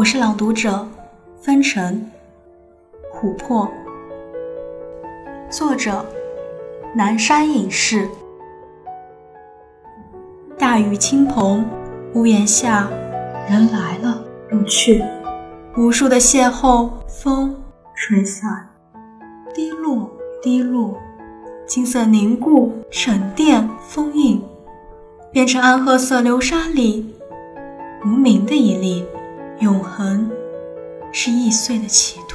我是朗读者分成琥珀，作者南山隐士。大雨倾盆，屋檐下人来了又去，无数的邂逅，风吹散，滴落滴落，金色凝固沉淀封印，变成暗褐色流沙里无名的一粒。永恒是易碎的企图。